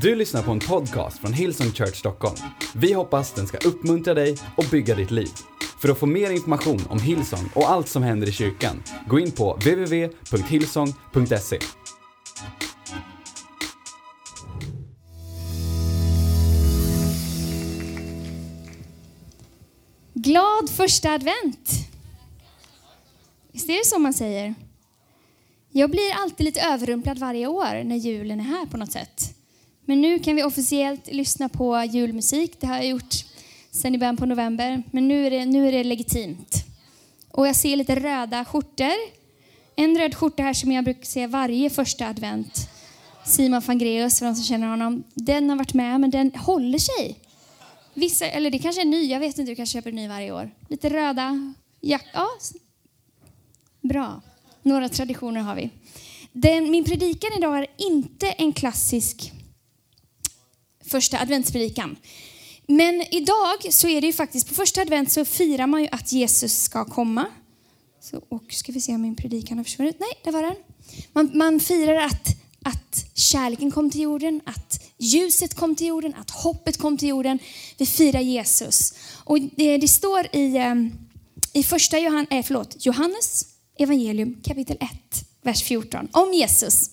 Du lyssnar på en podcast från Hillsong Church Stockholm. Vi hoppas den ska uppmuntra dig och bygga ditt liv. För att få mer information om Hillsong och allt som händer i kyrkan, gå in på www.hillsong.se. Glad första advent! Visst är det så man säger? Jag blir alltid lite överrumplad varje år när julen är här på något sätt. Men nu kan vi officiellt lyssna på julmusik. Det har jag gjort sedan i början på november. Men nu är det, nu är det legitimt. Och jag ser lite röda skjortor. En röd skjorta här som jag brukar se varje första advent. Simon Fangreus, för de som känner honom. Den har varit med, men den håller sig. Vissa, eller det kanske är ny, jag vet inte, du kanske köper en ny varje år. Lite röda, ja, ja. Bra. Några traditioner har vi. Den, min predikan idag är inte en klassisk första adventspredikan. Men idag så är det ju faktiskt, på första advent så firar man ju att Jesus ska komma. Så, och ska vi se om min predikan har försvunnit? Nej, där var den. Man, man firar att, att kärleken kom till jorden, att ljuset kom till jorden, att hoppet kom till jorden. Vi firar Jesus. Och det, det står i, ehm, i första Johan, eh, förlåt, Johannes evangelium kapitel 1, vers 14 om Jesus.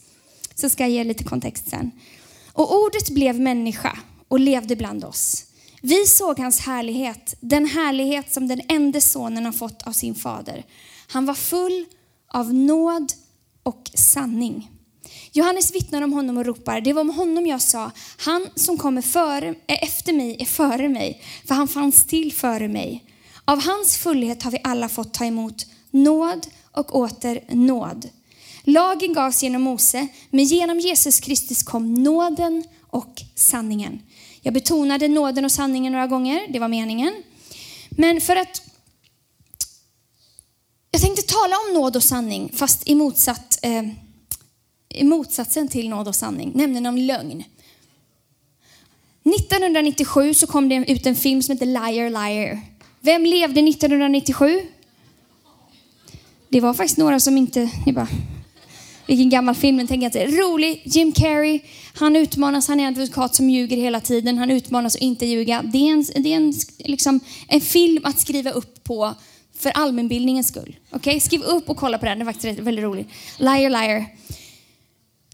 Så ska jag ge lite kontext sen. Och ordet blev människa och levde bland oss. Vi såg hans härlighet, den härlighet som den enda sonen har fått av sin fader. Han var full av nåd och sanning. Johannes vittnar om honom och ropar, det var om honom jag sa, han som kommer före, eh, efter mig är före mig, för han fanns till före mig. Av hans fullhet har vi alla fått ta emot nåd och åter nåd. Lagen gavs genom Mose, men genom Jesus Kristus kom nåden och sanningen. Jag betonade nåden och sanningen några gånger, det var meningen. Men för att jag tänkte tala om nåd och sanning, fast i, motsatt, eh, i motsatsen till nåd och sanning, nämligen om lögn. 1997 så kom det ut en film som heter Liar Liar. Vem levde 1997? Det var faktiskt några som inte, ni bara, vilken gammal film, men tänker att det är rolig. Jim Carrey, han utmanas, han är en advokat som ljuger hela tiden. Han utmanas att inte ljuga. Det är en, det är en, liksom, en film att skriva upp på för allmänbildningens skull. Okay? Skriv upp och kolla på den, den är faktiskt väldigt rolig. Liar, liar.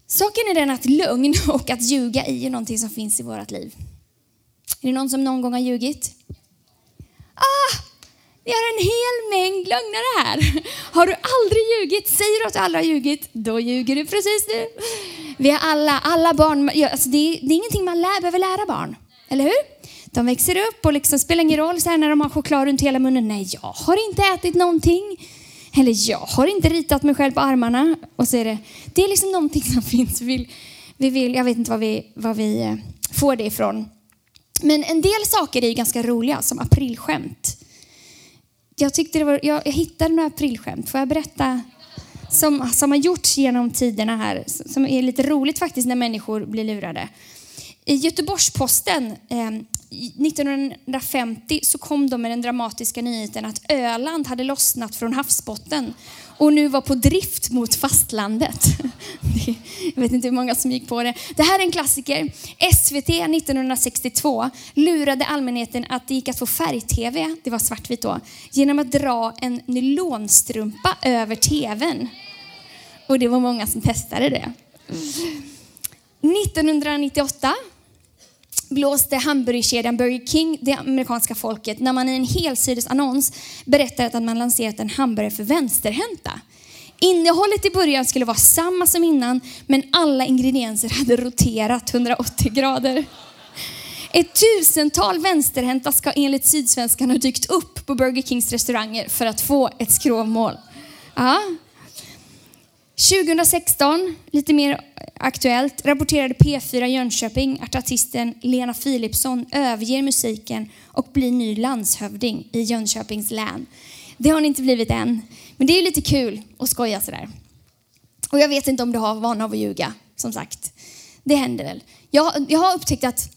Saken är den att lögn och att ljuga i är någonting som finns i vårt liv. Är det någon som någon gång har ljugit? Ah, vi har en hel mängd lögnare här. Har du aldrig ljugit? Säger du att du aldrig har ljugit? Då ljuger du precis nu. Vi har alla, alla barn, alltså det, är, det är ingenting man lär, behöver lära barn. Eller hur? De växer upp och liksom spelar ingen roll så här när de har choklad runt hela munnen. Nej, jag har inte ätit någonting. Eller jag har inte ritat mig själv på armarna. Och så är det, det är liksom någonting som finns. Vi vill, vi vill, jag vet inte var vi, var vi eh, får det ifrån. Men en del saker är ganska roliga, som aprilskämt jag, tyckte det var, jag, jag hittade några aprilskämt. Får jag berätta? Som, som har gjorts genom tiderna här. Som är lite roligt faktiskt när människor blir lurade. I Göteborgs-Posten eh, 1950 så kom de med den dramatiska nyheten att Öland hade lossnat från havsbotten och nu var på drift mot fastlandet. Jag vet inte hur många som gick på det. Det här är en klassiker. SVT 1962 lurade allmänheten att det gick att få färg-tv, det var svartvitt då, genom att dra en nylonstrumpa över tvn. Och det var många som testade det. 1998 blåste hamburgerkedjan Burger King det amerikanska folket när man i en helsidesannons berättade att man lanserat en hamburgare för vänsterhänta. Innehållet i början skulle vara samma som innan, men alla ingredienser hade roterat 180 grader. Ett tusental vänsterhänta ska enligt Sydsvenskan ha dykt upp på Burger Kings restauranger för att få ett skrovmål. Ja, 2016, lite mer aktuellt, rapporterade P4 Jönköping att artisten Lena Philipsson överger musiken och blir ny landshövding i Jönköpings län. Det har hon inte blivit än, men det är lite kul att skoja sådär. Och jag vet inte om du har vana av att ljuga, som sagt. Det händer väl. Jag, jag har upptäckt att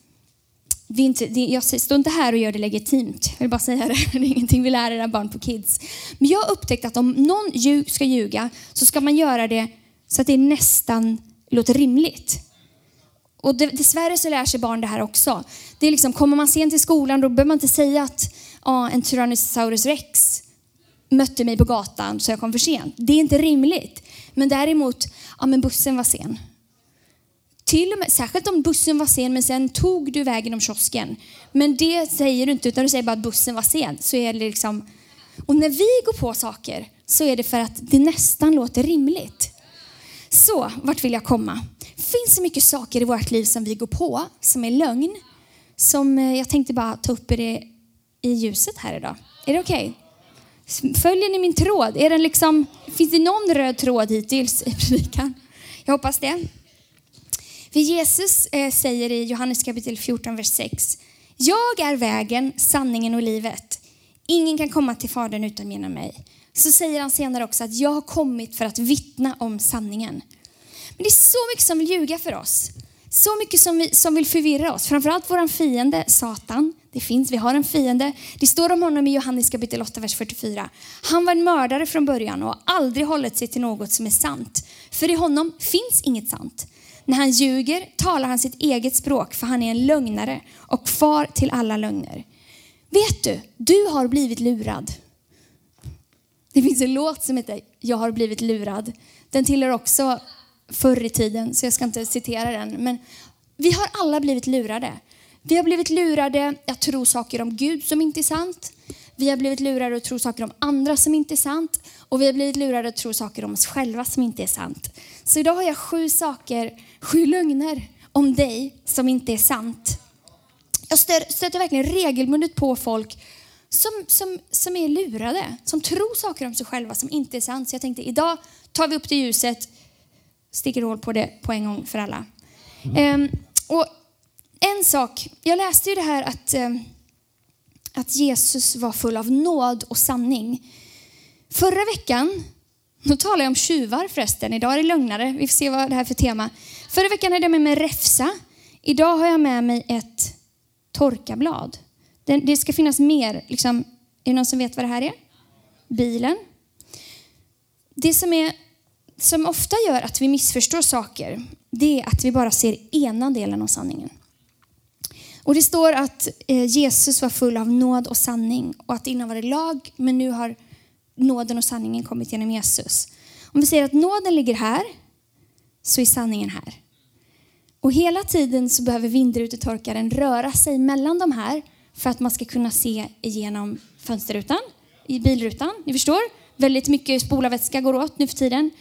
det är inte, det, jag står inte här och gör det legitimt. Jag vill bara säga det. Det är ingenting vi lär era barn på kids. Men jag har upptäckt att om någon ljug, ska ljuga så ska man göra det så att det nästan låter rimligt. Och dessvärre så lär sig barn det här också. Det är liksom, kommer man sent till skolan då behöver man inte säga att ah, en Tyrannosaurus rex mötte mig på gatan så jag kom för sent. Det är inte rimligt. Men däremot, ja men bussen var sen. Till och med, särskilt om bussen var sen men sen tog du vägen om kiosken. Men det säger du inte utan du säger bara att bussen var sen. Så är det liksom, och när vi går på saker så är det för att det nästan låter rimligt. Så, vart vill jag komma? Det finns så mycket saker i vårt liv som vi går på som är lögn. Som eh, jag tänkte bara ta upp i, det, i ljuset här idag. Är det okej? Okay? Följer ni min tråd? Är den liksom, finns det någon röd tråd hittills i predikan? Jag hoppas det. För Jesus eh, säger i Johannes kapitel 14, vers 6. Jag är vägen, sanningen och livet. Ingen kan komma till Fadern utan genom mig. Så säger han senare också att jag har kommit för att vittna om sanningen. Men det är så mycket som vill ljuga för oss. Så mycket som, vi, som vill förvirra oss. Framförallt vår fiende Satan. Det finns, vi har en fiende. Det står om honom i Johannes kapitel 8, vers 44. Han var en mördare från början och har aldrig hållit sig till något som är sant. För i honom finns inget sant. När han ljuger talar han sitt eget språk för han är en lögnare och far till alla lögner. Vet du, du har blivit lurad. Det finns en låt som heter Jag har blivit lurad. Den tillhör också förr i tiden, så jag ska inte citera den. Men vi har alla blivit lurade. Vi har blivit lurade att tro saker om Gud som inte är sant. Vi har blivit lurade att tro saker om andra som inte är sant. Och vi har blivit lurade att tro saker om oss själva som inte är sant. Så idag har jag sju saker, sju lögner om dig som inte är sant. Jag stöter verkligen regelbundet på folk som, som, som är lurade, som tror saker om sig själva som inte är sant. Så jag tänkte idag tar vi upp det ljuset, sticker hål på det på en gång för alla. Mm. Um, och en sak, jag läste ju det här att, um, att Jesus var full av nåd och sanning. Förra veckan, nu talar jag om tjuvar förresten, idag är det lögnare, vi får se vad det här är för tema. Förra veckan hade jag med mig räfsa, idag har jag med mig ett torkablad. Det, det ska finnas mer. Liksom, är det någon som vet vad det här är? Bilen. Det som, är, som ofta gör att vi missförstår saker, det är att vi bara ser ena delen av sanningen. Och det står att eh, Jesus var full av nåd och sanning och att innan var det lag, men nu har nåden och sanningen kommit genom Jesus. Om vi säger att nåden ligger här, så är sanningen här. Och hela tiden så behöver vindrutetorkaren röra sig mellan de här för att man ska kunna se igenom fönsterrutan, i bilrutan. Ni förstår? Väldigt mycket spolarvätska går åt nu för tiden.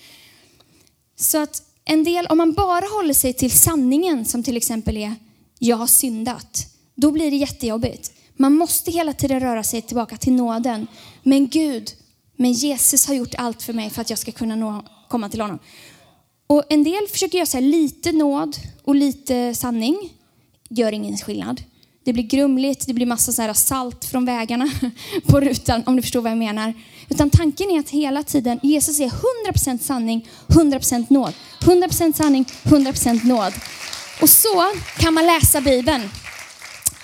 Så att en del, om man bara håller sig till sanningen som till exempel är jag har syndat, då blir det jättejobbigt. Man måste hela tiden röra sig tillbaka till nåden. Men Gud, men Jesus har gjort allt för mig för att jag ska kunna nå, komma till honom. Och en del försöker göra så här, lite nåd och lite sanning. Gör ingen skillnad. Det blir grumligt, det blir massa så här salt från vägarna på rutan, om du förstår vad jag menar. Utan tanken är att hela tiden, Jesus är 100% sanning, 100% nåd. 100% sanning, 100% nåd. Och så kan man läsa Bibeln.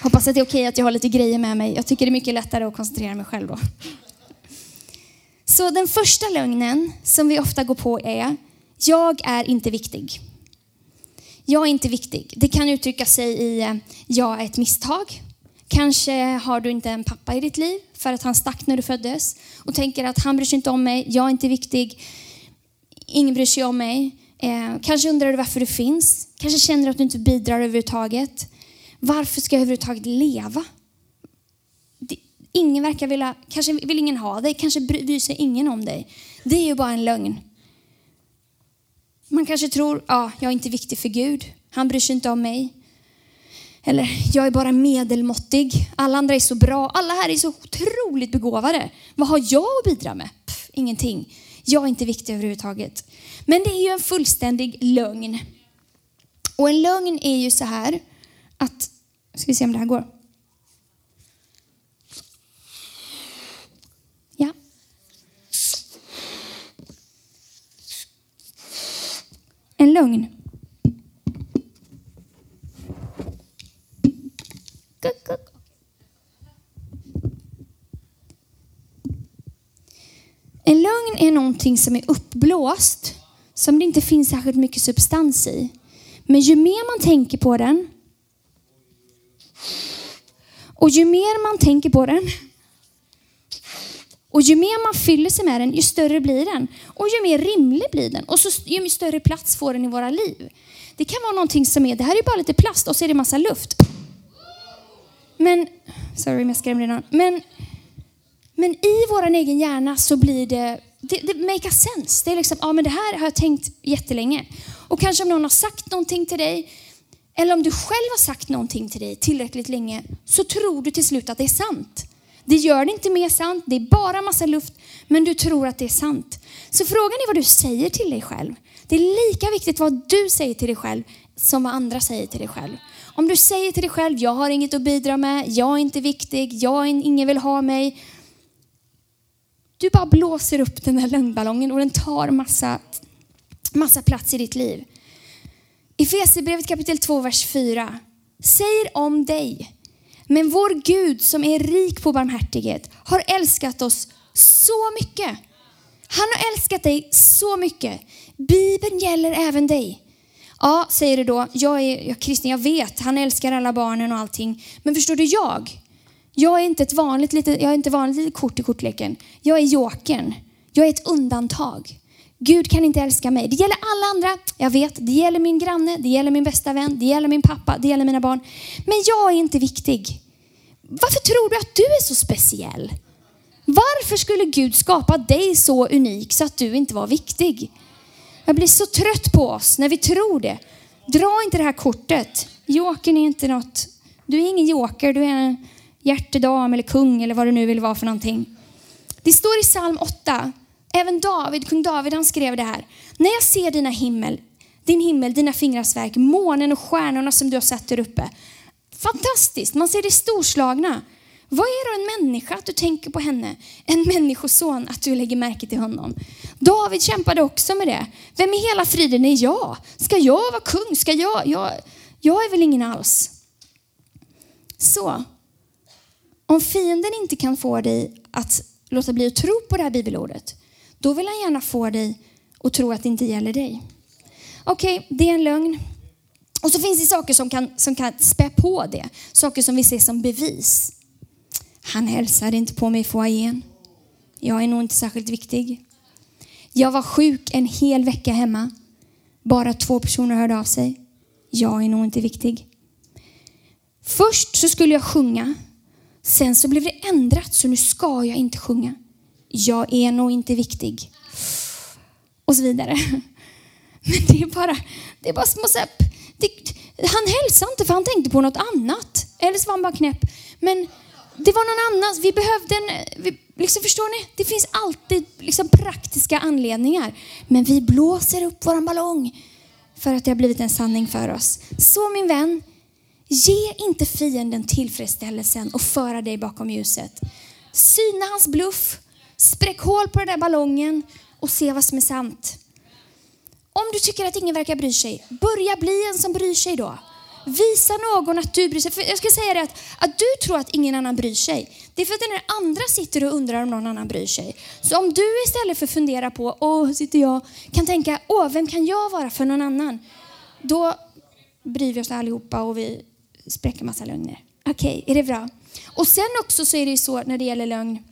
Hoppas att det är okej att jag har lite grejer med mig. Jag tycker det är mycket lättare att koncentrera mig själv då. Så den första lögnen som vi ofta går på är, jag är inte viktig. Jag är inte viktig. Det kan uttrycka sig i eh, jag är ett misstag. Kanske har du inte en pappa i ditt liv för att han stack när du föddes och tänker att han bryr sig inte om mig, jag är inte viktig, ingen bryr sig om mig. Eh, kanske undrar du varför du finns. Kanske känner du att du inte bidrar överhuvudtaget. Varför ska jag överhuvudtaget leva? Ingen verkar vilja, kanske vill ingen ha dig, kanske bryr sig ingen om dig. Det är ju bara en lögn. Man kanske tror, ja, jag är inte viktig för Gud. Han bryr sig inte om mig. Eller, jag är bara medelmåttig. Alla andra är så bra. Alla här är så otroligt begåvade. Vad har jag att bidra med? Pff, ingenting. Jag är inte viktig överhuvudtaget. Men det är ju en fullständig lögn. Och en lögn är ju så här att, ska vi se om det här går. Ja. en lögn. En lögn är någonting som är uppblåst, som det inte finns särskilt mycket substans i. Men ju mer man tänker på den och ju mer man tänker på den och ju mer man fyller sig med den, ju större blir den. Och ju mer rimlig blir den. Och så, ju större plats får den i våra liv. Det kan vara någonting som är, det här är bara lite plast och så är det massa luft. Men, sorry om jag skrämde någon. Men, men i vår egen hjärna så blir det, det, det make a sense. Det är liksom, ja men det här har jag tänkt jättelänge. Och kanske om någon har sagt någonting till dig, eller om du själv har sagt någonting till dig tillräckligt länge, så tror du till slut att det är sant. Det gör det inte mer sant, det är bara massa luft, men du tror att det är sant. Så frågan är vad du säger till dig själv. Det är lika viktigt vad du säger till dig själv som vad andra säger till dig själv. Om du säger till dig själv, jag har inget att bidra med, jag är inte viktig, jag är, ingen vill ha mig. Du bara blåser upp den här lögnballongen och den tar massa, massa plats i ditt liv. I Fesebrevet kapitel 2, vers 4 säger om dig men vår Gud som är rik på barmhärtighet har älskat oss så mycket. Han har älskat dig så mycket. Bibeln gäller även dig. Ja, säger du då, jag är jag kristen, jag vet, han älskar alla barnen och allting. Men förstår du, jag, jag är inte ett vanligt litet, jag är inte vanligt litet kort i kortleken. Jag är jokern. Jag är ett undantag. Gud kan inte älska mig. Det gäller alla andra. Jag vet, det gäller min granne, det gäller min bästa vän, det gäller min pappa, det gäller mina barn. Men jag är inte viktig. Varför tror du att du är så speciell? Varför skulle Gud skapa dig så unik så att du inte var viktig? Jag blir så trött på oss när vi tror det. Dra inte det här kortet. Jokern är inte något. Du är ingen joker, du är en hjärtedam eller kung eller vad du nu vill vara för någonting. Det står i psalm 8 Även David, kung David, han skrev det här. När jag ser dina himmel, din himmel, dina fingrars verk, månen och stjärnorna som du har satt där uppe. Fantastiskt, man ser det storslagna. Vad är då en människa att du tänker på henne? En människoson att du lägger märke till honom. David kämpade också med det. Vem i hela friden är jag? Ska jag vara kung? Ska jag? Jag, jag är väl ingen alls. Så, om fienden inte kan få dig att låta bli att tro på det här bibelordet, då vill han gärna få dig att tro att det inte gäller dig. Okej, okay, det är en lögn. Och så finns det saker som kan, som kan spä på det. Saker som vi ser som bevis. Han hälsade inte på mig i foajén. Jag är nog inte särskilt viktig. Jag var sjuk en hel vecka hemma. Bara två personer hörde av sig. Jag är nog inte viktig. Först så skulle jag sjunga. Sen så blev det ändrat så nu ska jag inte sjunga jag är nog inte viktig. Och så vidare. Men det är bara, det är bara små så det, Han hälsade inte för han tänkte på något annat. Eller så var han bara knäpp. Men det var någon annan. Vi behövde en... Vi, liksom, förstår ni? Det finns alltid liksom, praktiska anledningar. Men vi blåser upp våran ballong för att det har blivit en sanning för oss. Så min vän, ge inte fienden tillfredsställelsen och föra dig bakom ljuset. Syna hans bluff Spräck hål på den där ballongen och se vad som är sant. Om du tycker att ingen verkar bry sig, börja bli en som bryr sig då. Visa någon att du bryr sig. För jag ska säga det att, att du tror att ingen annan bryr sig, det är för att den andra sitter och undrar om någon annan bryr sig. Så om du istället för att fundera på, åh, sitter jag, kan tänka, åh, vem kan jag vara för någon annan? Då bryr vi oss allihopa och vi spräcker massa lögner. Okej, okay, är det bra? Och sen också så är det ju så när det gäller lögn,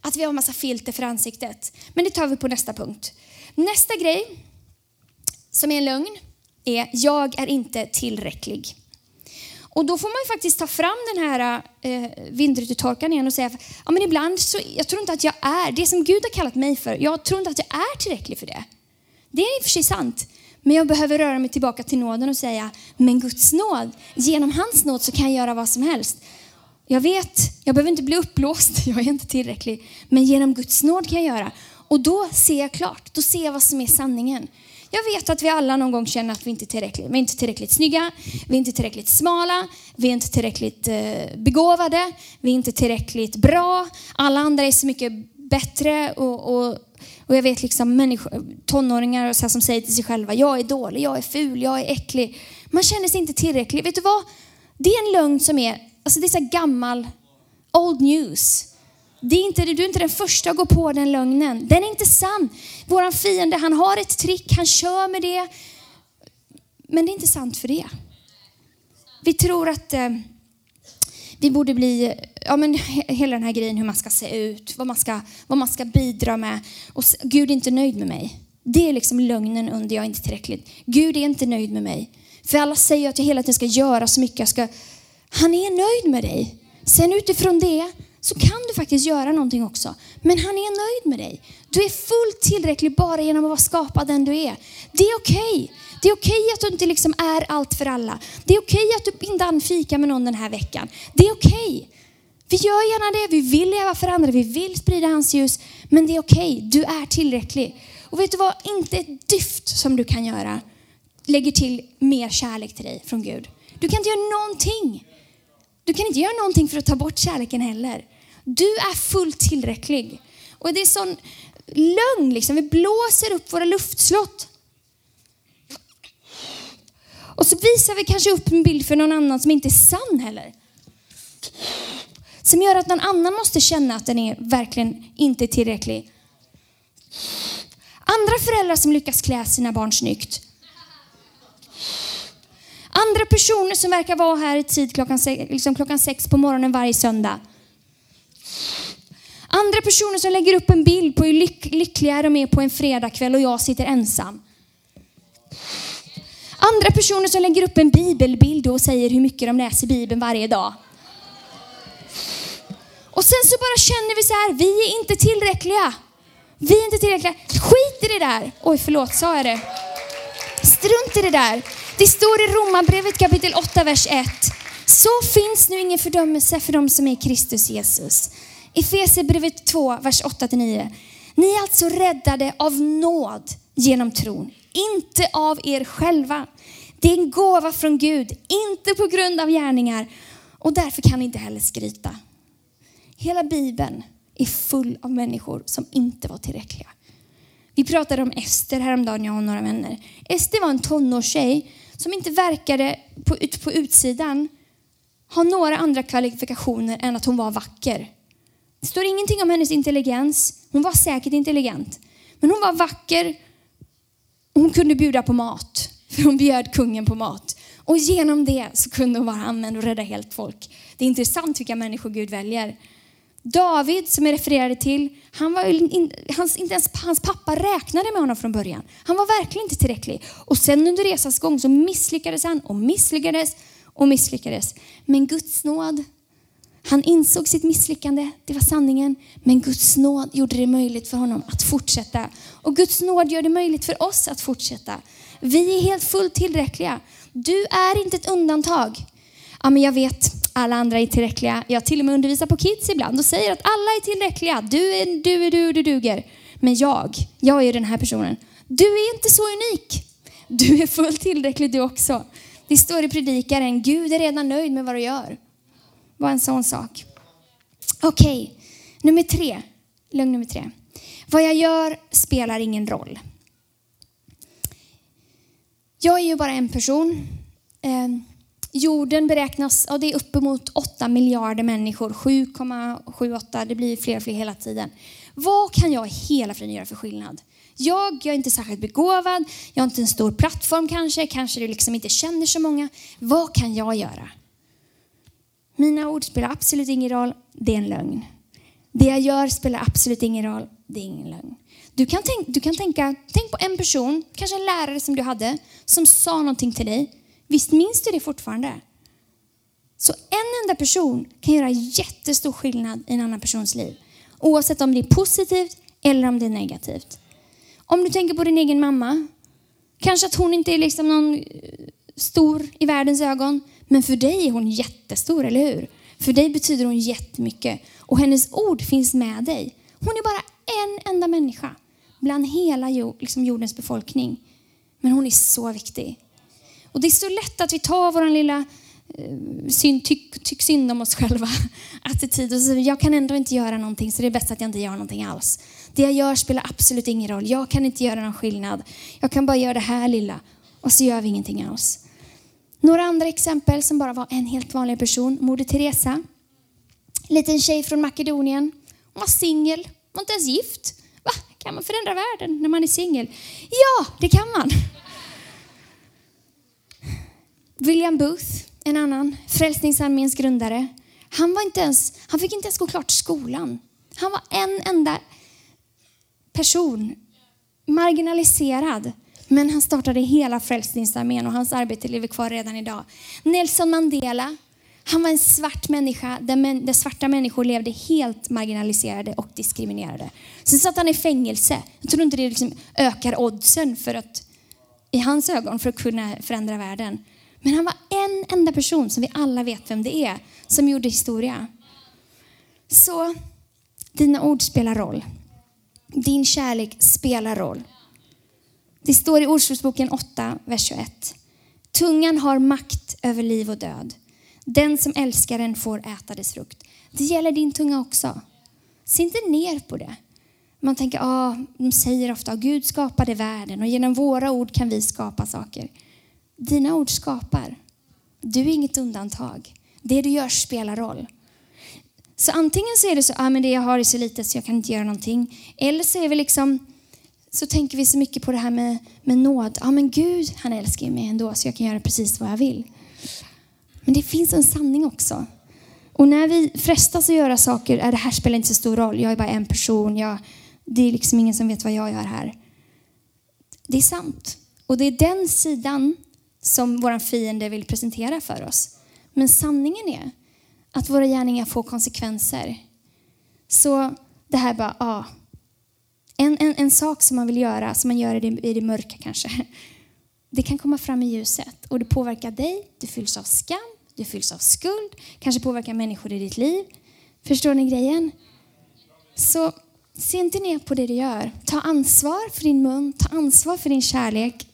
att vi har massa filter för ansiktet. Men det tar vi på nästa punkt. Nästa grej som är en lögn är jag är inte tillräcklig. Och då får man ju faktiskt ta fram den här eh, vindrutetorkaren igen och säga, ja men ibland så, jag tror inte att jag är, det som Gud har kallat mig för, jag tror inte att jag är tillräcklig för det. Det är i och för sig sant. Men jag behöver röra mig tillbaka till nåden och säga, men Guds nåd, genom hans nåd så kan jag göra vad som helst. Jag vet, jag behöver inte bli uppblåst, jag är inte tillräcklig. Men genom Guds nåd kan jag göra. Och då ser jag klart, då ser jag vad som är sanningen. Jag vet att vi alla någon gång känner att vi inte är tillräckligt, vi är inte tillräckligt snygga, vi är inte tillräckligt smala, vi är inte tillräckligt eh, begåvade, vi är inte tillräckligt bra. Alla andra är så mycket bättre och, och, och jag vet liksom människor, tonåringar så som säger till sig själva, jag är dålig, jag är ful, jag är äcklig. Man känner sig inte tillräcklig. Vet du vad? Det är en lögn som är Alltså det är så gammal, old news. Det är inte, du är inte den första att gå på den lögnen. Den är inte sann. Våran fiende, han har ett trick, han kör med det. men det är inte sant för det. Vi tror att eh, det borde bli, ja men hela den här grejen hur man ska se ut, vad man ska, vad man ska bidra med. Och Gud är inte nöjd med mig. Det är liksom lögnen under jag är inte tillräckligt. Gud är inte nöjd med mig. För alla säger att jag hela tiden ska göra så mycket. Jag ska, han är nöjd med dig. Sen utifrån det så kan du faktiskt göra någonting också. Men han är nöjd med dig. Du är fullt tillräcklig bara genom att vara skapad den du är. Det är okej. Okay. Det är okej okay att du inte liksom är allt för alla. Det är okej okay att du inte hann fika med någon den här veckan. Det är okej. Vi gör gärna det. Vi vill leva för andra. Vi vill sprida hans ljus. Men det är okej. Du är tillräcklig. Och vet du vad? Inte ett dyft som du kan göra lägger till mer kärlek till dig från Gud. Du kan inte göra någonting. Du kan inte göra någonting för att ta bort kärleken heller. Du är fullt tillräcklig. Och det är sån lögn liksom. Vi blåser upp våra luftslott. Och så visar vi kanske upp en bild för någon annan som inte är sann heller. Som gör att någon annan måste känna att den är verkligen inte tillräcklig. Andra föräldrar som lyckas klä sina barn snyggt. Andra personer som verkar vara här i tid klockan, liksom klockan sex på morgonen varje söndag. Andra personer som lägger upp en bild på hur lyck lyckliga de är på en fredagkväll och jag sitter ensam. Andra personer som lägger upp en bibelbild och säger hur mycket de läser Bibeln varje dag. Och sen så bara känner vi så här, vi är inte tillräckliga. Vi är inte tillräckliga. Skit i det där. Oj, förlåt, sa jag det? Strunt i det där. Det står i Romarbrevet kapitel 8, vers 1. Så finns nu ingen fördömelse för dem som är Kristus Jesus. Efesierbrevet 2, vers 8-9. Ni är alltså räddade av nåd genom tron, inte av er själva. Det är en gåva från Gud, inte på grund av gärningar och därför kan ni inte heller skryta. Hela Bibeln är full av människor som inte var tillräckliga. Vi pratade om Ester häromdagen, jag och några vänner. Ester var en tonårstjej som inte verkade på, på utsidan ha några andra kvalifikationer än att hon var vacker. Det står ingenting om hennes intelligens. Hon var säkert intelligent. Men hon var vacker och hon kunde bjuda på mat. För hon bjöd kungen på mat. Och genom det så kunde hon vara använd och rädda helt folk. Det är intressant vilka människor Gud väljer. David, som jag refererade till, han var in, hans, inte ens hans pappa räknade med honom från början. Han var verkligen inte tillräcklig. Och sen under resans gång så misslyckades han och misslyckades och misslyckades. Men Guds nåd, han insåg sitt misslyckande, det var sanningen. Men Guds nåd gjorde det möjligt för honom att fortsätta. Och Guds nåd gör det möjligt för oss att fortsätta. Vi är helt fullt tillräckliga. Du är inte ett undantag. Ja, men jag vet, alla andra är tillräckliga. Jag till och med undervisar på kids ibland och säger att alla är tillräckliga. Du är du, är du, du duger. Men jag, jag är den här personen. Du är inte så unik. Du är fullt tillräcklig du också. Det står i predikaren, Gud är redan nöjd med vad du gör. Var en sån sak. Okej, okay. nummer tre. Lugn nummer tre. Vad jag gör spelar ingen roll. Jag är ju bara en person. Eh, Jorden beräknas, ja det är uppemot 8 miljarder människor, 7,78, det blir fler och fler hela tiden. Vad kan jag i hela friden göra för skillnad? Jag, jag är inte särskilt begåvad, jag har inte en stor plattform kanske, kanske du liksom inte känner så många. Vad kan jag göra? Mina ord spelar absolut ingen roll, det är en lögn. Det jag gör spelar absolut ingen roll, det är ingen lögn. Du kan, tänk, du kan tänka, tänk på en person, kanske en lärare som du hade, som sa någonting till dig Visst minns du det fortfarande? Så en enda person kan göra jättestor skillnad i en annan persons liv. Oavsett om det är positivt eller om det är negativt. Om du tänker på din egen mamma. Kanske att hon inte är liksom någon eh, stor i världens ögon. Men för dig är hon jättestor, eller hur? För dig betyder hon jättemycket. Och hennes ord finns med dig. Hon är bara en enda människa bland hela liksom jordens befolkning. Men hon är så viktig. Och det är så lätt att vi tar vår lilla eh, synd, tyck, tyck synd om oss själva attityd och säger jag kan ändå inte göra någonting så det är bäst att jag inte gör någonting alls. Det jag gör spelar absolut ingen roll. Jag kan inte göra någon skillnad. Jag kan bara göra det här lilla och så gör vi ingenting alls. Några andra exempel som bara var en helt vanlig person. Moder Teresa. Liten tjej från Makedonien. Hon var singel, var inte ens gift. Kan man förändra världen när man är singel? Ja, det kan man. William Booth, en annan, Frälsningsarméns grundare. Han, var inte ens, han fick inte ens gå klart skolan. Han var en enda person, marginaliserad. Men han startade hela Frälsningsarmén och hans arbete lever kvar redan idag. Nelson Mandela, han var en svart människa där, där svarta människor levde helt marginaliserade och diskriminerade. Sen satt han i fängelse. Jag tror inte det liksom ökar oddsen för att, i hans ögon för att kunna förändra världen. Men han var en enda person som vi alla vet vem det är, som gjorde historia. Så dina ord spelar roll. Din kärlek spelar roll. Det står i Ordspråksboken 8, vers 21. Tungan har makt över liv och död. Den som älskar den får äta dess frukt. Det gäller din tunga också. Se inte ner på det. Man tänker, ah, de säger ofta att Gud skapade världen och genom våra ord kan vi skapa saker. Dina ord skapar. Du är inget undantag. Det du gör spelar roll. Så antingen så är det så, ah, men det jag har är så lite så jag kan inte göra någonting. Eller så är vi liksom, så tänker vi så mycket på det här med, med nåd. Ja, ah, men Gud, han älskar mig ändå så jag kan göra precis vad jag vill. Men det finns en sanning också. Och när vi frestas att göra saker, är det här spelar inte så stor roll. Jag är bara en person. Jag, det är liksom ingen som vet vad jag gör här. Det är sant. Och det är den sidan som vår fiende vill presentera för oss. Men sanningen är att våra gärningar får konsekvenser. Så det här bara, ja. En, en, en sak som man vill göra, som man gör i det, i det mörka kanske, det kan komma fram i ljuset och det påverkar dig, du fylls av skam, du fylls av skuld, kanske påverkar människor i ditt liv. Förstår ni grejen? Så se inte ner på det du gör. Ta ansvar för din mun, ta ansvar för din kärlek.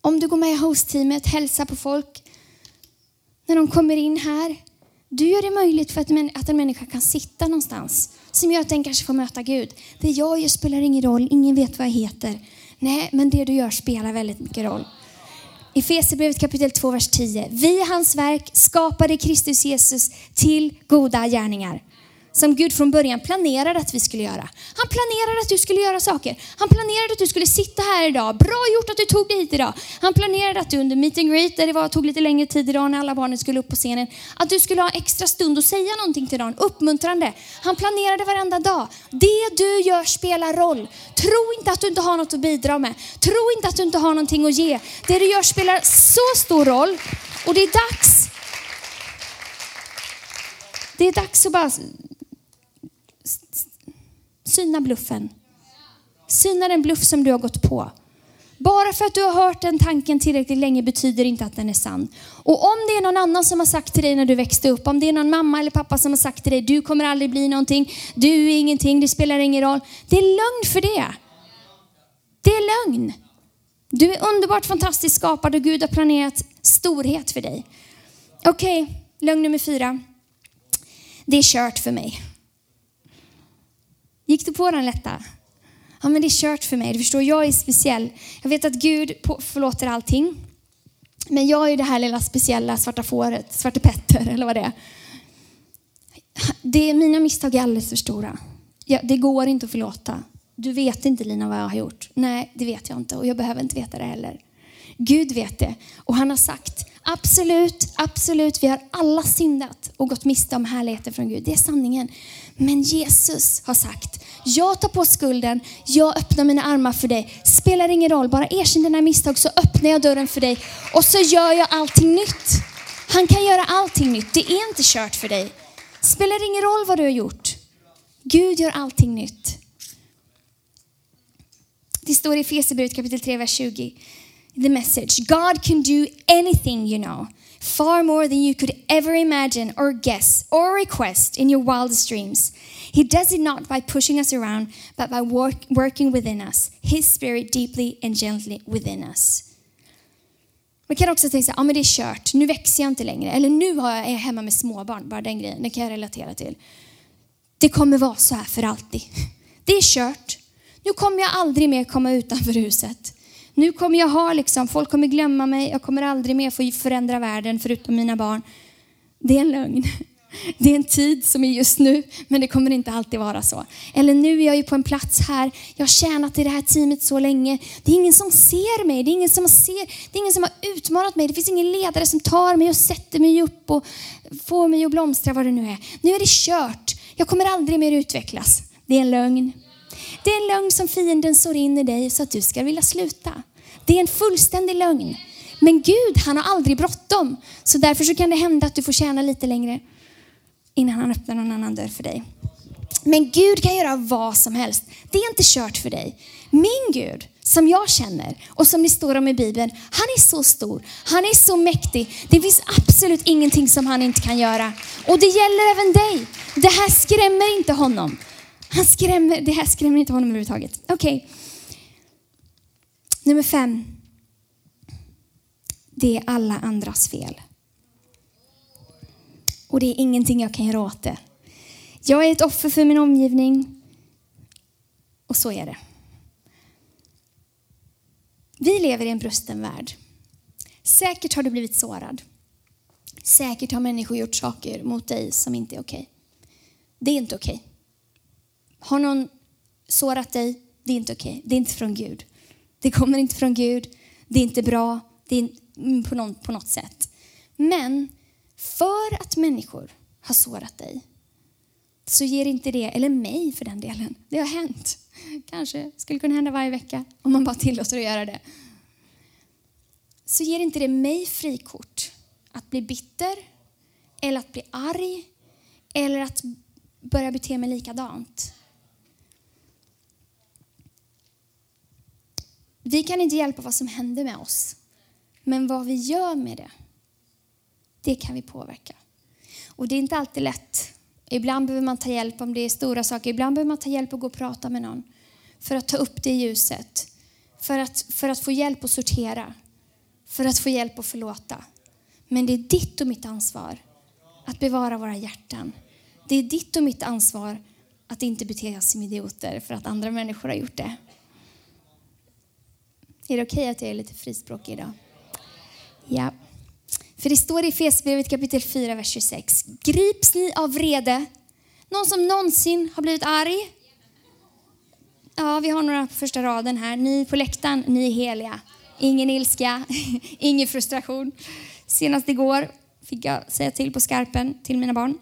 Om du går med i hostteamet, hälsa på folk när de kommer in här. Du gör det möjligt för att en människa kan sitta någonstans som gör att den kanske får möta Gud. Det jag gör spelar ingen roll, ingen vet vad jag heter. Nej, men det du gör spelar väldigt mycket roll. I Efesierbrevet kapitel 2, vers 10. Vi hans verk skapade Kristus Jesus till goda gärningar som Gud från början planerade att vi skulle göra. Han planerade att du skulle göra saker. Han planerade att du skulle sitta här idag. Bra gjort att du tog dig hit idag. Han planerade att du under meet and greet, där det var, tog lite längre tid idag när alla barnen skulle upp på scenen, att du skulle ha extra stund och säga någonting till någon, uppmuntrande. Han planerade varenda dag. Det du gör spelar roll. Tro inte att du inte har något att bidra med. Tro inte att du inte har någonting att ge. Det du gör spelar så stor roll. Och det är dags det är dags att bara Syna bluffen. Syna den bluff som du har gått på. Bara för att du har hört den tanken tillräckligt länge betyder inte att den är sann. Och om det är någon annan som har sagt till dig när du växte upp, om det är någon mamma eller pappa som har sagt till dig, du kommer aldrig bli någonting, du är ingenting, det spelar ingen roll. Det är lögn för det. Det är lögn. Du är underbart fantastiskt skapad och Gud har planerat storhet för dig. Okej, okay, lögn nummer fyra. Det är kört för mig. Gick du på den lätta? Ja, men det är kört för mig. Du förstår, jag är speciell. Jag vet att Gud förlåter allting. Men jag är det här lilla speciella svarta fåret, svarte Petter eller vad det är. Det, mina misstag är alldeles för stora. Ja, det går inte att förlåta. Du vet inte Lina vad jag har gjort. Nej, det vet jag inte och jag behöver inte veta det heller. Gud vet det och han har sagt absolut, absolut, vi har alla syndat och gått miste om härligheten från Gud. Det är sanningen. Men Jesus har sagt, jag tar på skulden, jag öppnar mina armar för dig. Spelar ingen roll, bara erkänn dina misstag så öppnar jag dörren för dig och så gör jag allting nytt. Han kan göra allting nytt, det är inte kört för dig. Spelar ingen roll vad du har gjort. Gud gör allting nytt. Det står i Efesierbrevet kapitel 3, vers 20. The message. God can do anything you know far more than you could ever imagine or guess or request in your wildest dreams. He does it not by pushing us around, but by work, working within us, His Spirit deeply and gently within us. Man kan också tänka sig, ja men det är kört, nu växer jag inte längre. Eller nu är jag hemma med småbarn, bara den grejen, det kan jag relatera till. Det kommer vara så här för alltid. Det är kört. Nu kommer jag aldrig mer komma utanför huset. Nu kommer jag ha liksom, folk kommer glömma mig, jag kommer aldrig mer få förändra världen förutom mina barn. Det är en lögn. Det är en tid som är just nu, men det kommer inte alltid vara så. Eller nu är jag ju på en plats här, jag har tjänat i det här teamet så länge. Det är ingen som ser mig, det är ingen som, ser, det är ingen som har utmanat mig. Det finns ingen ledare som tar mig och sätter mig upp och får mig att blomstra, vad det nu är. Nu är det kört, jag kommer aldrig mer utvecklas. Det är en lögn. Det är en lögn som fienden sår in i dig så att du ska vilja sluta. Det är en fullständig lögn. Men Gud, han har aldrig bråttom. Så därför så kan det hända att du får tjäna lite längre innan han öppnar någon annan dörr för dig. Men Gud kan göra vad som helst. Det är inte kört för dig. Min Gud, som jag känner och som det står om i Bibeln, han är så stor, han är så mäktig. Det finns absolut ingenting som han inte kan göra. Och det gäller även dig. Det här skrämmer inte honom. Han skrämmer, det här skrämmer inte honom överhuvudtaget. Okej. Okay. Nummer fem. Det är alla andras fel. Och det är ingenting jag kan göra åt det. Jag är ett offer för min omgivning. Och så är det. Vi lever i en brusten värld. Säkert har du blivit sårad. Säkert har människor gjort saker mot dig som inte är okej. Det är inte okej. Har någon sårat dig? Det är inte okej. Det är inte från Gud. Det kommer inte från Gud. Det är inte bra. Det är på, någon, på något sätt. Men för att människor har sårat dig så ger inte det, eller mig för den delen, det har hänt. Kanske skulle kunna hända varje vecka om man bara tillåter att göra det. Så ger inte det mig frikort att bli bitter eller att bli arg eller att börja bete mig likadant. Vi kan inte hjälpa vad som händer med oss, men vad vi gör med det det kan vi påverka. Och det är inte alltid lätt. Ibland behöver man ta hjälp om det är stora saker. Ibland behöver man ta hjälp och gå och prata med någon. För att ta upp det i ljuset. För att, för att få hjälp att sortera. För att få hjälp att förlåta. Men det är ditt och mitt ansvar att bevara våra hjärtan. Det är ditt och mitt ansvar att inte bete oss som idioter för att andra människor har gjort det. Är det okej okay att jag är lite frispråkig idag? Ja. För det står i Efesierbrevet kapitel 4, vers 26. Grips ni av vrede? Någon som någonsin har blivit arg? Ja, vi har några på första raden här. Ni på läktaren, ni är heliga. Ingen ilska, ingen frustration. Senast igår fick jag säga till på skarpen till mina barn.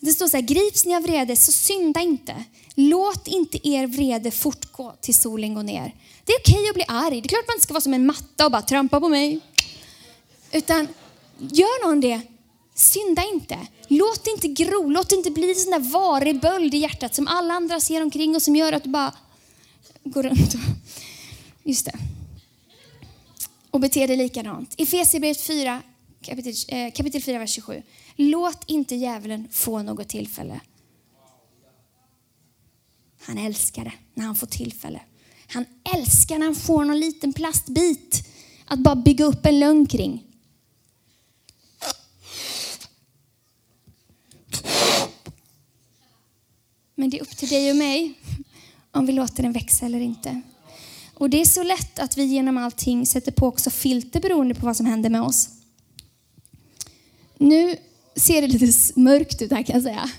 Det står så här, grips ni av vrede så synda inte. Låt inte er vrede fortgå till solen går ner. Det är okej att bli arg. Det är klart man inte ska vara som en matta och bara trampa på mig. Utan gör någon det, synda inte. Låt det inte gro, låt det inte bli en sån där varig böld i hjärtat som alla andra ser omkring och som gör att du bara går runt och... Just det. Och bete dig likadant. Efesierbrevet 4, kapitel, eh, kapitel 4, vers 27. Låt inte djävulen få något tillfälle. Han älskar det när han får tillfälle. Han älskar när han får någon liten plastbit att bara bygga upp en lögn kring. Men det är upp till dig och mig om vi låter den växa eller inte. Och det är så lätt att vi genom allting sätter på också filter beroende på vad som händer med oss. Nu ser det lite mörkt ut här kan jag säga.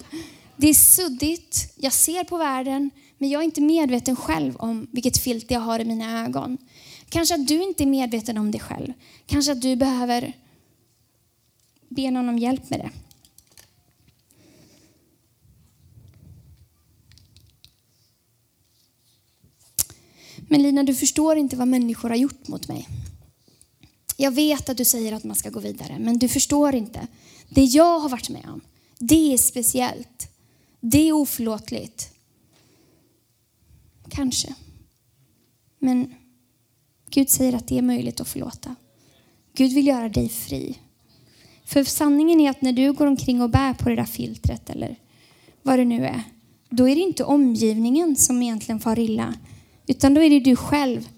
Det är suddigt, jag ser på världen, men jag är inte medveten själv om vilket filter jag har i mina ögon. Kanske att du inte är medveten om det själv. Kanske att du behöver be någon om hjälp med det. Men Lina, du förstår inte vad människor har gjort mot mig. Jag vet att du säger att man ska gå vidare, men du förstår inte. Det jag har varit med om, det är speciellt. Det är oförlåtligt. Kanske. Men Gud säger att det är möjligt att förlåta. Gud vill göra dig fri. För sanningen är att när du går omkring och bär på det där filtret eller vad det nu är, då är det inte omgivningen som egentligen far illa. Utan då är det du själv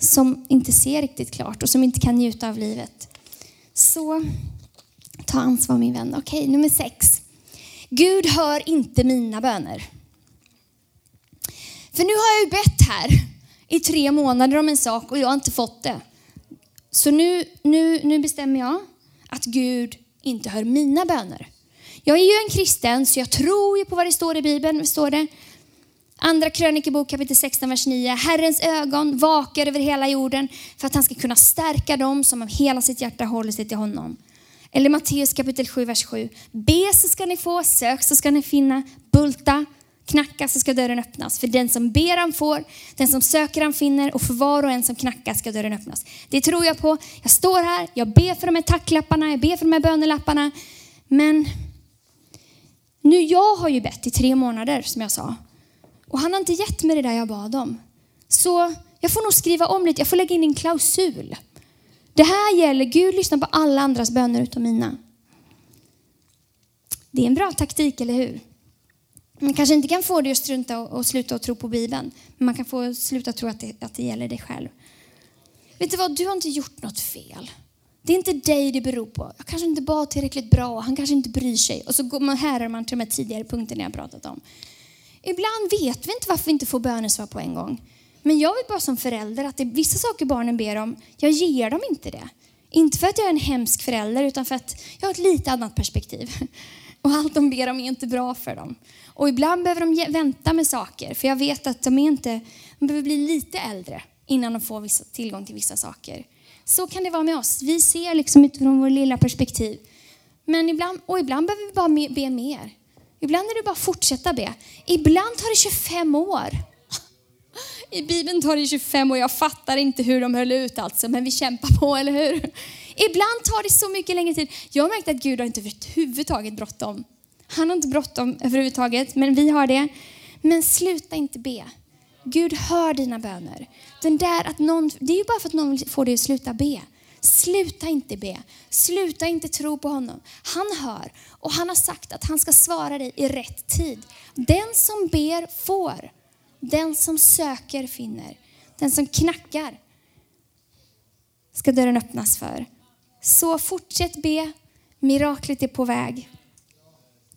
som inte ser riktigt klart och som inte kan njuta av livet. Så ta ansvar min vän. Okej, nummer sex. Gud hör inte mina böner. För nu har jag ju bett här i tre månader om en sak och jag har inte fått det. Så nu, nu, nu bestämmer jag att Gud inte hör mina böner. Jag är ju en kristen så jag tror ju på vad det står i Bibeln. Står det? Andra krönikebok kapitel 16, vers 9. Herrens ögon vakar över hela jorden för att han ska kunna stärka dem som av hela sitt hjärta håller sig till honom. Eller Matteus kapitel 7, vers 7. Be så ska ni få, sök så ska ni finna, bulta, knacka så ska dörren öppnas. För den som ber han får, den som söker han finner och för var och en som knackar ska dörren öppnas. Det tror jag på. Jag står här, jag ber för de här tacklapparna, jag ber för de här bönelapparna. Men nu, jag har ju bett i tre månader som jag sa. Och han har inte gett mig det där jag bad om. Så jag får nog skriva om lite, jag får lägga in en klausul. Det här gäller, Gud lyssnar på alla andras böner utom mina. Det är en bra taktik, eller hur? Man kanske inte kan få dig att strunta och, och sluta att tro på Bibeln, men man kan få sluta tro att det, att det gäller dig själv. Vet du vad, du har inte gjort något fel. Det är inte dig det beror på. Jag kanske inte bad tillräckligt bra, han kanske inte bryr sig. Och så går man, härrör man till de här tidigare punkterna jag pratat om. Ibland vet vi inte varför vi inte får bönesvar på en gång. Men jag vet bara som förälder att det är vissa saker barnen ber om, jag ger dem inte det. Inte för att jag är en hemsk förälder, utan för att jag har ett lite annat perspektiv. Och allt de ber om är inte bra för dem. Och ibland behöver de vänta med saker, för jag vet att de, är inte, de behöver bli lite äldre innan de får vissa, tillgång till vissa saker. Så kan det vara med oss. Vi ser liksom utifrån vårt lilla perspektiv. Men ibland, och ibland behöver vi bara be mer. Ibland är det bara att fortsätta be. Ibland tar det 25 år. I Bibeln tar det 25 år. Jag fattar inte hur de höll ut alltså, men vi kämpar på, eller hur? Ibland tar det så mycket längre tid. Jag har märkt att Gud har inte överhuvudtaget bråttom. Han har inte bråttom överhuvudtaget, men vi har det. Men sluta inte be. Gud hör dina böner. Den där att någon, det är ju bara för att någon får dig att sluta be. Sluta inte be. Sluta inte tro på honom. Han hör och han har sagt att han ska svara dig i rätt tid. Den som ber får. Den som söker finner. Den som knackar ska dörren öppnas för. Så fortsätt be. Miraklet är på väg.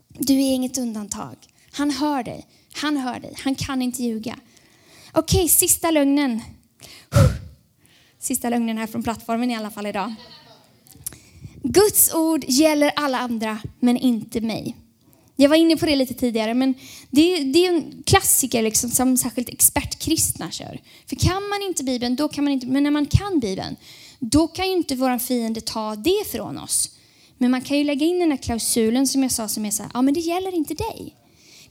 Du är inget undantag. Han hör dig. Han hör dig. Han kan inte ljuga. Okej, sista lögnen. Sista lögnen här från plattformen i alla fall idag. Guds ord gäller alla andra, men inte mig. Jag var inne på det lite tidigare, men det, är, det är en klassiker liksom, som särskilt expertkristna kör. För kan man inte Bibeln, då kan man inte, men när man kan Bibeln, då kan ju inte vår fiende ta det från oss. Men man kan ju lägga in den här klausulen som jag sa, som är så här, ja men det gäller inte dig.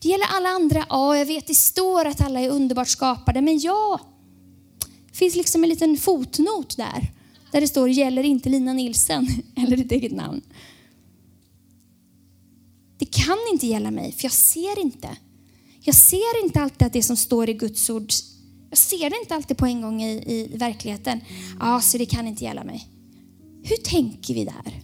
Det gäller alla andra, ja jag vet det står att alla är underbart skapade, men ja, det finns liksom en liten fotnot där, där det står gäller inte Lina Nilsen eller ditt eget namn. Det kan inte gälla mig, för jag ser inte. Jag ser inte alltid att det som står i Guds ord, jag ser det inte alltid på en gång i, i verkligheten. Ja, så det kan inte gälla mig. Hur tänker vi där?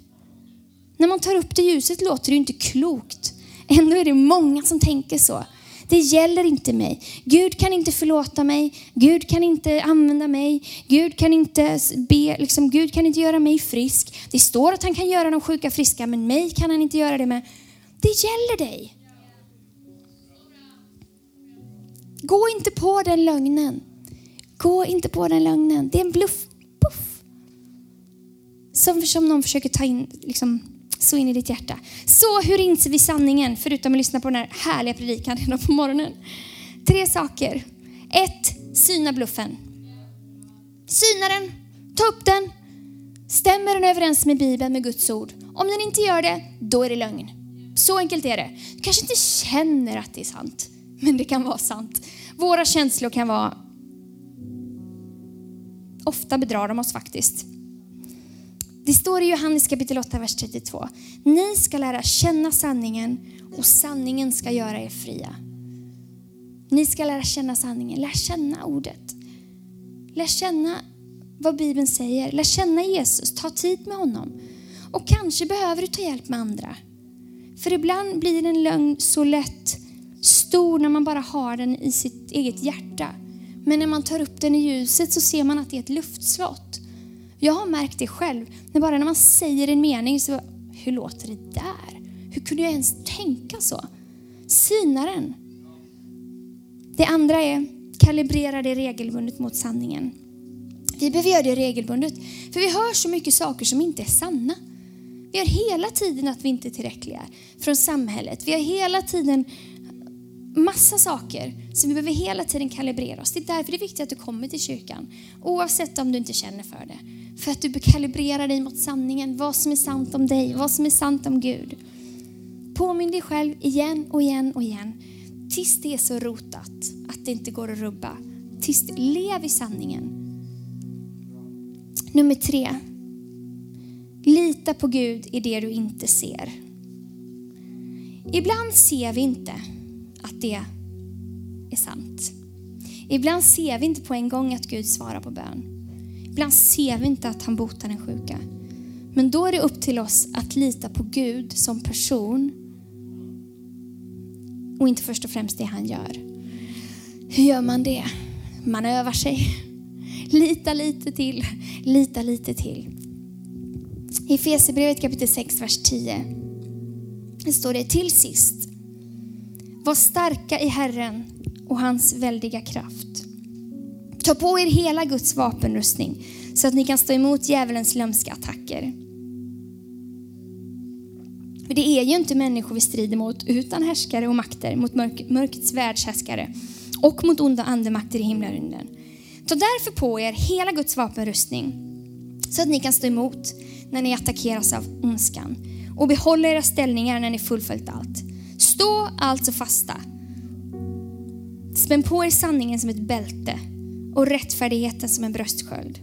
När man tar upp det ljuset låter det ju inte klokt. Ändå är det många som tänker så. Det gäller inte mig. Gud kan inte förlåta mig. Gud kan inte använda mig. Gud kan inte, be, liksom, Gud kan inte göra mig frisk. Det står att han kan göra de sjuka friska, men mig kan han inte göra det med. Det gäller dig. Gå inte på den lögnen. Gå inte på den lögnen. Det är en bluff. Puff. Som, som någon försöker ta in, liksom, så in i ditt hjärta. Så hur inser vi sanningen, förutom att lyssna på den här härliga predikan redan på morgonen? Tre saker. Ett, syna bluffen. Syna den, ta upp den. Stämmer den överens med Bibeln, med Guds ord? Om den inte gör det, då är det lögn. Så enkelt är det. Du kanske inte känner att det är sant, men det kan vara sant. Våra känslor kan vara... Ofta bedrar de oss faktiskt. Det står i Johannes kapitel 8, vers 32. Ni ska lära känna sanningen och sanningen ska göra er fria. Ni ska lära känna sanningen, lär känna ordet. Lär känna vad Bibeln säger, lär känna Jesus, ta tid med honom. Och kanske behöver du ta hjälp med andra. För ibland blir en lögn så lätt stor när man bara har den i sitt eget hjärta. Men när man tar upp den i ljuset så ser man att det är ett luftslott. Jag har märkt det själv. När bara när man säger en mening så, hur låter det där? Hur kunde jag ens tänka så? Syna den. Det andra är, kalibrera det regelbundet mot sanningen. Vi behöver göra det regelbundet. För vi hör så mycket saker som inte är sanna. Vi har hela tiden att vi inte är tillräckliga från samhället. Vi har hela tiden massa saker som vi behöver hela tiden kalibrera oss. Det är därför det är viktigt att du kommer till kyrkan. Oavsett om du inte känner för det. För att du kalibrerar dig mot sanningen. Vad som är sant om dig, vad som är sant om Gud. Påminn dig själv igen och igen och igen. Tills det är så rotat att det inte går att rubba. Tills lev i sanningen. Nummer tre. Lita på Gud i det du inte ser. Ibland ser vi inte det är sant. Ibland ser vi inte på en gång att Gud svarar på bön. Ibland ser vi inte att han botar den sjuka. Men då är det upp till oss att lita på Gud som person och inte först och främst det han gör. Hur gör man det? Man övar sig. Lita lite till, lita lite till. I Fesebrevet kapitel 6, vers 10 det står det till sist. Var starka i Herren och hans väldiga kraft. Ta på er hela Guds vapenrustning så att ni kan stå emot djävulens lömska attacker. För det är ju inte människor vi strider mot utan härskare och makter, mot mörk mörkrets världshärskare och mot onda andemakter i himlarymden. Ta därför på er hela Guds vapenrustning så att ni kan stå emot när ni attackeras av ondskan och behålla era ställningar när ni fullföljt allt. Stå alltså fasta. Spänn på er sanningen som ett bälte och rättfärdigheten som en bröstsköld.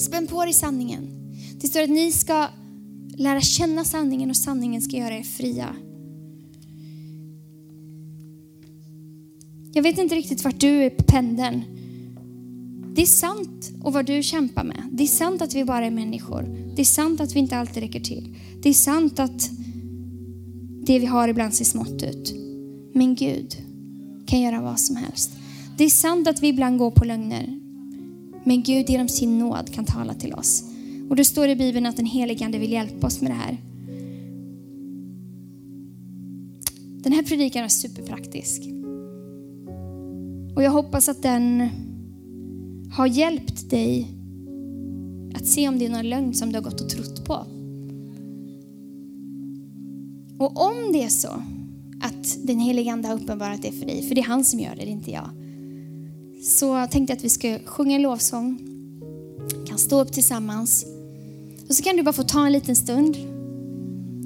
Spänn på er sanningen. Det står att ni ska lära känna sanningen och sanningen ska göra er fria. Jag vet inte riktigt vart du är på pendeln. Det är sant och vad du kämpar med. Det är sant att vi bara är människor. Det är sant att vi inte alltid räcker till. Det är sant att det vi har ibland ser smått ut. Men Gud kan göra vad som helst. Det är sant att vi ibland går på lögner. Men Gud genom sin nåd kan tala till oss. Och det står i Bibeln att den helige Ande vill hjälpa oss med det här. Den här predikan är superpraktisk. Och jag hoppas att den har hjälpt dig att se om det är någon lögn som du har gått och trott på. Och om det är så att den helige Ande har uppenbarat det för dig, för det är han som gör det, det är inte jag. Så tänkte jag att vi ska sjunga en lovsång, Vi kan stå upp tillsammans. Och så kan du bara få ta en liten stund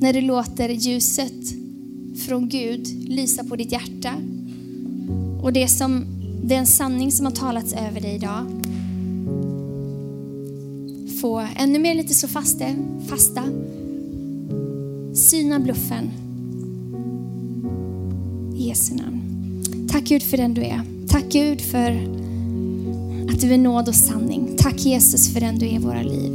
när du låter ljuset från Gud lysa på ditt hjärta. Och det som den sanning som har talats över dig idag få ännu mer lite så fasta, fasta. Syna bluffen. I Jesu namn. Tack Gud för den du är. Tack Gud för att du är nåd och sanning. Tack Jesus för den du är i våra liv.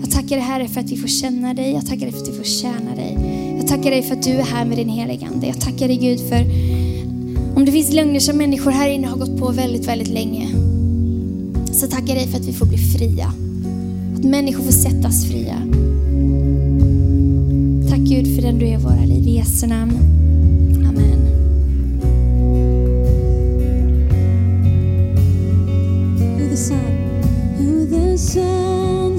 Jag tackar dig Herre för att vi får känna dig. Jag tackar dig för att vi får tjäna dig. Jag tackar dig för att du är här med din heliga Ande. Jag tackar dig Gud för om det finns lögner som människor här inne har gått på väldigt, väldigt länge. Så tackar dig för att vi får bli fria. Att människor får sättas fria. Den du är i våra liv. I Jesu namn. Amen. Who the sun, who the sun